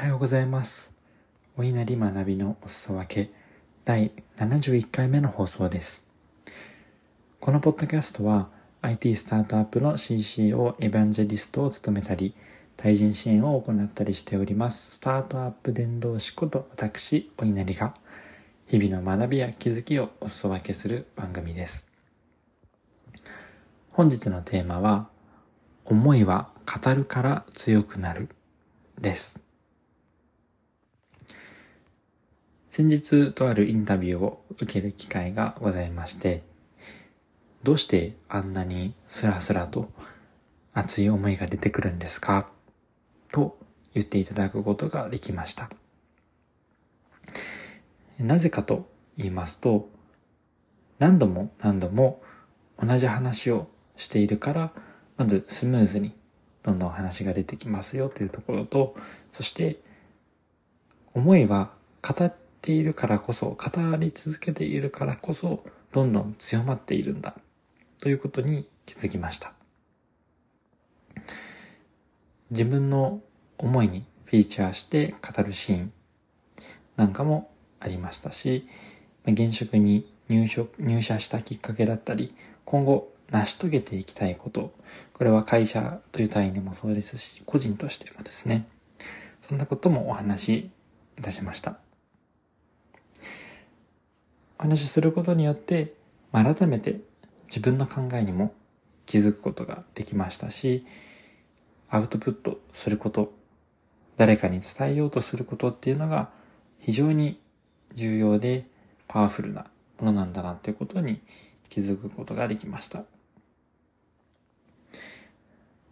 はようございます。お稲荷学びのお裾分け第71回目の放送です。このポッドキャストは IT スタートアップの CCO エヴァンジェリストを務めたり、対人支援を行ったりしております。スタートアップ伝道師こと私、お稲荷が日々の学びや気づきをお裾分けする番組です。本日のテーマは、思いは語るから強くなるです。先日とあるインタビューを受ける機会がございまして、どうしてあんなにスラスラと熱い思いが出てくるんですか？と言っていただくことができました。なぜかと言いますと、何度も何度も同じ話をしているから、まずスムーズにどんどん話が出てきますよというところと、そして思いは語っているからこそ、語り続けているからこそ、どんどん強まっているんだということに気づきました。自分の思いにフィーチャーして語るシーンなんかもありましたし、現職に入職入社したきっかけだったり、今後成し遂げていきたいこと、これは会社という単位でもそうですし、個人としてもですね、そんなこともお話しいたしました。お話しすることによって、改めて自分の考えにも気づくことができましたし、アウトプットすること、誰かに伝えようとすることっていうのが非常に重要でパワフルなものなんだなということに気づくことができました。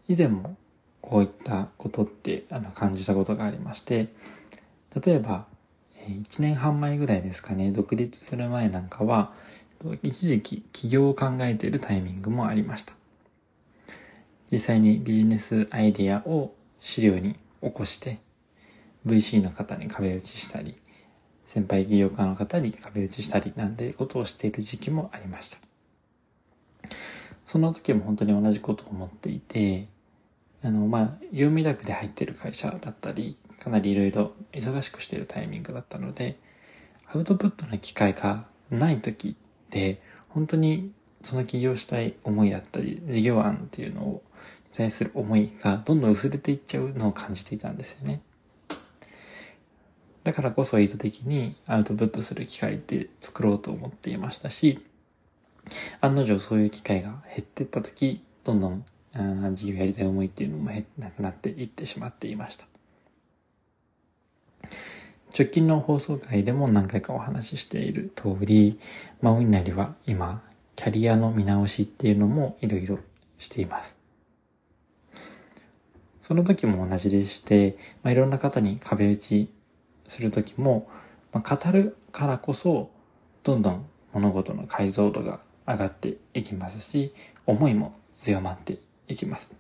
以前もこういったことってあの感じたことがありまして、例えば1年半前ぐらいですかね、独立する前なんかは、一時期起業を考えているタイミングもありました。実際にビジネスアイデアを資料に起こして、VC の方に壁打ちしたり、先輩起業家の方に壁打ちしたりなんてことをしている時期もありました。その時も本当に同じことを思っていて、あの、まあ、業務委託で入ってる会社だったり、かなりいろいろ忙しくしてるタイミングだったので、アウトプットの機会がない時って、本当にその起業したい思いだったり、事業案っていうのを、に対する思いがどんどん薄れていっちゃうのを感じていたんですよね。だからこそ意図的にアウトプットする機会って作ろうと思っていましたし、案の定そういう機会が減っていった時、どんどんあ事業やりたい思いっていうのもなくなっていってしまっていました。直近の放送回でも何回かお話ししている通り、まあ、お稲荷は今、キャリアの見直しっていうのもいろいろしています。その時も同じでして、まあ、いろんな方に壁打ちする時も、まあ、語るからこそ、どんどん物事の解像度が上がっていきますし、思いも強まっていきます。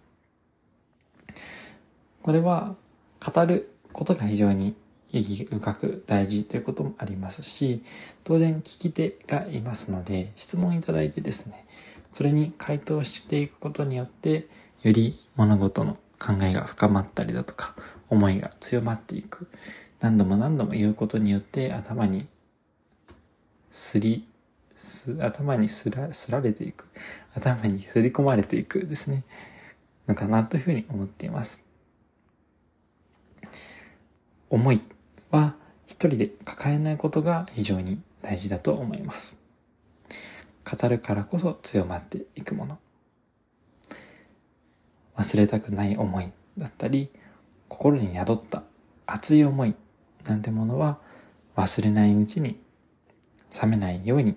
これは、語ることが非常に意義深く大事ということもありますし、当然聞き手がいますので、質問いただいてですね、それに回答していくことによって、より物事の考えが深まったりだとか、思いが強まっていく。何度も何度も言うことによって頭にすり、頭にすら、すられていく。頭にすり込まれていくですね。のかなというふうに思っています。思いは一人で抱えないことが非常に大事だと思います。語るからこそ強まっていくもの。忘れたくない思いだったり、心に宿った熱い思いなんてものは忘れないうちに冷めないように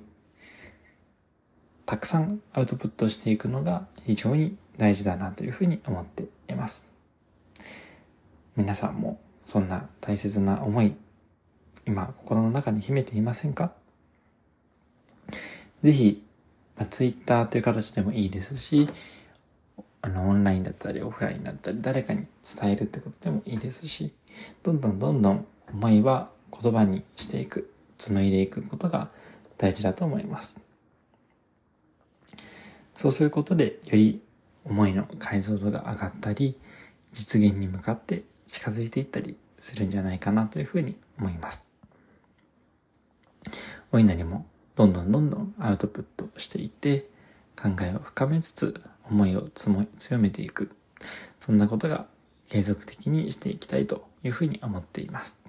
たくさんアウトプットしていくのが非常に大事だなというふうに思っています。皆さんもそんな大切な思い、今心の中に秘めていませんか？ぜひ、まあ、ツイッターという形でもいいですし、あの、オンラインだったり、オフラインだったり、誰かに伝えるってことでもいいですし、どんどんどんどん思いは言葉にしていく、紡いでいくことが大事だと思います。そうすることで、より思いの解像度が上がったり、実現に向かって近づいていったりするんじゃないかなというふうに思います。お稲荷もどんどんどんどんアウトプットしていって考えを深めつつ思いを強めていく。そんなことが継続的にしていきたいというふうに思っています。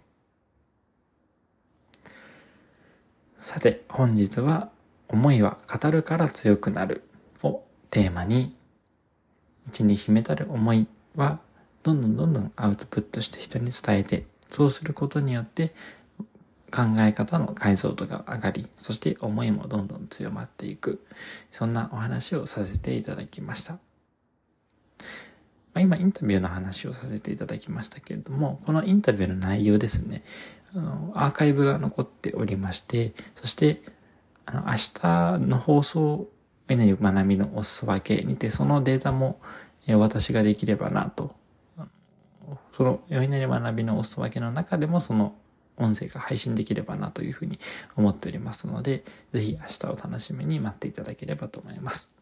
さて、本日は思いは語るから強くなるテーマに、内に秘めたる思いはどんどんどんどんアウトプットして人に伝えて、そうすることによって考え方の解像度が上がり、そして思いもどんどん強まっていく、そんなお話をさせていただきました。まあ、今インタビューの話をさせていただきましたけれども、このインタビューの内容ですね、あの、アーカイブが残っておりまして、そして、あの、明日の放送、えなり学びのおすそ分けにて、そのデータも、私ができればなと。その、よいなり学びのおすそ分けの中でも、その音声が配信できればなというふうに思っておりますので、ぜひ明日を楽しみに待っていただければと思います。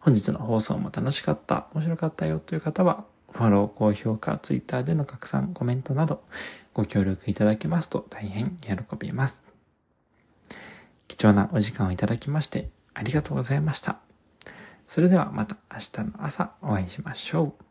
本日の放送も楽しかった、面白かったよという方は、フォロー、高評価、ツイッターでの拡散、コメントなどご協力いただけますと大変喜びます。貴重なお時間をいただきましてありがとうございました。それではまた明日の朝お会いしましょう。